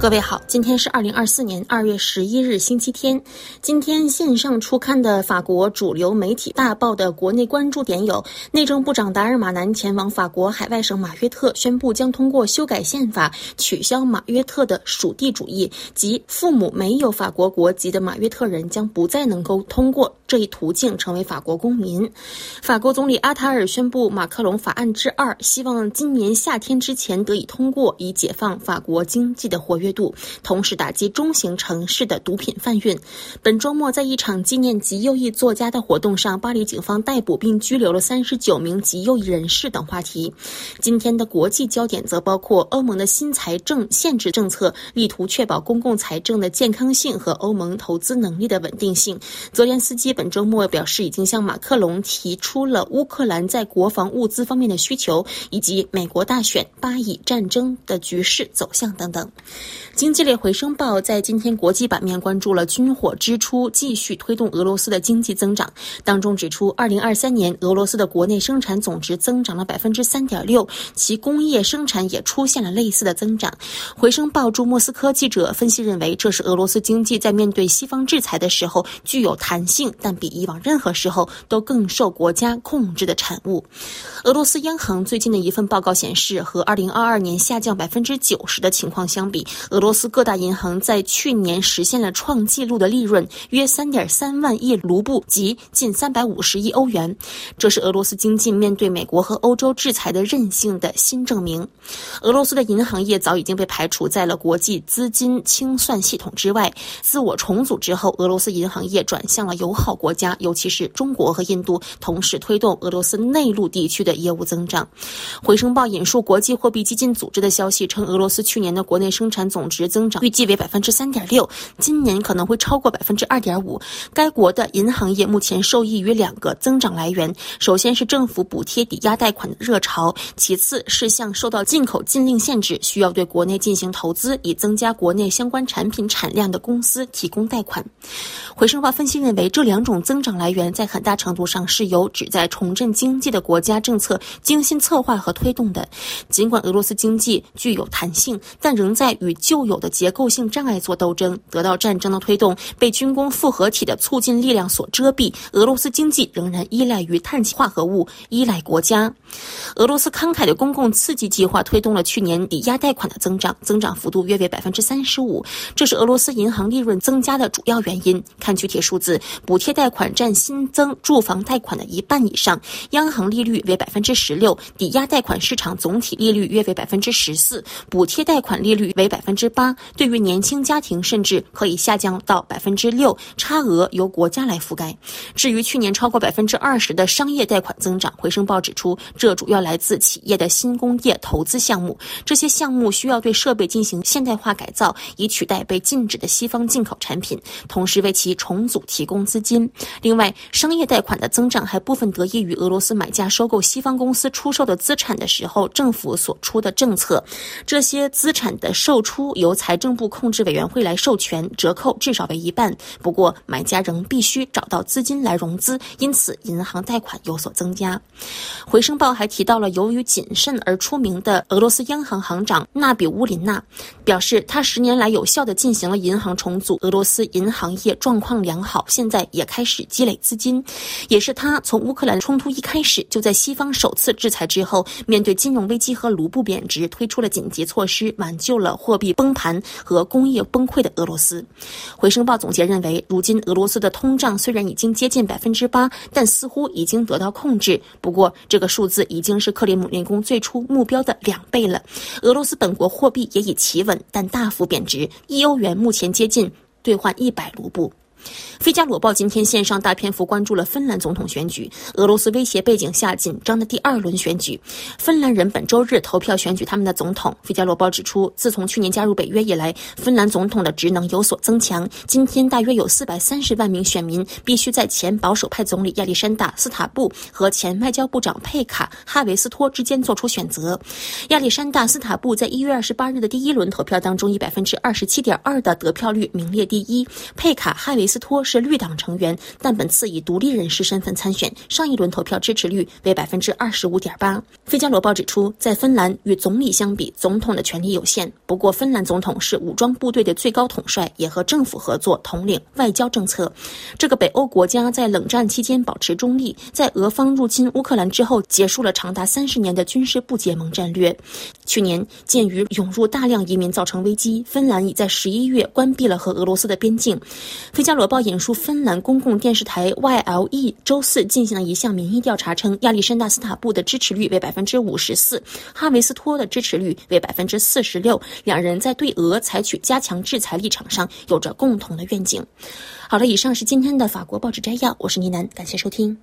各位好，今天是二零二四年二月十一日，星期天。今天线上出刊的法国主流媒体大报的国内关注点有：内政部长达尔马南前往法国海外省马约特，宣布将通过修改宪法取消马约特的属地主义，及父母没有法国国籍的马约特人将不再能够通过这一途径成为法国公民。法国总理阿塔尔宣布马克龙法案之二，希望今年夏天之前得以通过，以解放法国经济的活跃。度，同时打击中型城市的毒品贩运。本周末，在一场纪念极右翼作家的活动上，巴黎警方逮捕并拘留了三十九名极右翼人士等话题。今天的国际焦点则包括欧盟的新财政限制政策，力图确保公共财政的健康性和欧盟投资能力的稳定性。泽连斯基本周末表示，已经向马克龙提出了乌克兰在国防物资方面的需求，以及美国大选、巴以战争的局势走向等等。经济类回声报在今天国际版面关注了军火支出继续推动俄罗斯的经济增长，当中指出，二零二三年俄罗斯的国内生产总值增长了百分之三点六，其工业生产也出现了类似的增长。回声报驻莫斯科记者分析认为，这是俄罗斯经济在面对西方制裁的时候具有弹性，但比以往任何时候都更受国家控制的产物。俄罗斯央行最近的一份报告显示，和二零二二年下降百分之九十的情况相比。俄罗斯各大银行在去年实现了创纪录的利润，约三点三万亿卢布，即近三百五十亿欧元。这是俄罗斯经济面对美国和欧洲制裁的韧性的新证明。俄罗斯的银行业早已经被排除在了国际资金清算系统之外。自我重组之后，俄罗斯银行业转向了友好国家，尤其是中国和印度，同时推动俄罗斯内陆地区的业务增长。回声报引述国际货币基金组织的消息称，俄罗斯去年的国内生产总总值增长预计为百分之三点六，今年可能会超过百分之二点五。该国的银行业目前受益于两个增长来源：首先是政府补贴抵押贷款的热潮，其次是向受到进口禁令限制、需要对国内进行投资以增加国内相关产品产量的公司提供贷款。回声报分析认为，这两种增长来源在很大程度上是由旨在重振经济的国家政策精心策划和推动的。尽管俄罗斯经济具有弹性，但仍在与旧有的结构性障碍做斗争，得到战争的推动，被军工复合体的促进力量所遮蔽。俄罗斯经济仍然依赖于碳化合物，依赖国家。俄罗斯慷慨的公共刺激计划推动了去年抵押贷款的增长，增长幅度约为百分之三十五，这是俄罗斯银行利润增加的主要原因。看具体数字，补贴贷款占新增住房贷款的一半以上，央行利率为百分之十六，抵押贷款市场总体利率约为百分之十四，补贴贷款利率为百分。之八，对于年轻家庭甚至可以下降到百分之六，差额由国家来覆盖。至于去年超过百分之二十的商业贷款增长，回声报指出，这主要来自企业的新工业投资项目。这些项目需要对设备进行现代化改造，以取代被禁止的西方进口产品，同时为其重组提供资金。另外，商业贷款的增长还部分得益于俄罗斯买家收购西方公司出售的资产的时候，政府所出的政策。这些资产的售出。由财政部控制委员会来授权，折扣至少为一半。不过，买家仍必须找到资金来融资，因此银行贷款有所增加。回声报还提到了由于谨慎而出名的俄罗斯央行行长纳比乌林娜，表示他十年来有效地进行了银行重组，俄罗斯银行业状况良好，现在也开始积累资金。也是他从乌克兰冲突一开始就在西方首次制裁之后，面对金融危机和卢布贬值，推出了紧急措施，挽救了货币。崩盘和工业崩溃的俄罗斯，回声报总结认为，如今俄罗斯的通胀虽然已经接近百分之八，但似乎已经得到控制。不过，这个数字已经是克里姆林宫最初目标的两倍了。俄罗斯本国货币也已企稳，但大幅贬值，一欧元目前接近兑换一百卢布。《费加罗报》今天线上大篇幅关注了芬兰总统选举，俄罗斯威胁背景下紧张的第二轮选举。芬兰人本周日投票选举他们的总统。《费加罗报》指出，自从去年加入北约以来，芬兰总统的职能有所增强。今天，大约有四百三十万名选民必须在前保守派总理亚历山大·斯塔布和前外交部长佩卡·哈维斯托之间做出选择。亚历山大·斯塔布在一月二十八日的第一轮投票当中，以百分之二十七点二的得票率名列第一。佩卡·哈维斯托是绿党成员，但本次以独立人士身份参选。上一轮投票支持率为百分之二十五点八。《费加罗报》指出，在芬兰与总理相比，总统的权力有限。不过，芬兰总统是武装部队的最高统帅，也和政府合作统领外交政策。这个北欧国家在冷战期间保持中立，在俄方入侵乌克兰之后，结束了长达三十年的军事不结盟战略。去年，鉴于涌入大量移民造成危机，芬兰已在十一月关闭了和俄罗斯的边境。《费加罗报》引述芬兰公共电视台 YLE 周四进行了一项民意调查，称亚历山大·斯塔布的支持率为百分之五十四，哈维斯托的支持率为百分之四十六。两人在对俄采取加强制裁立场上有着共同的愿景。好了，以上是今天的法国报纸摘要，我是倪楠，感谢收听。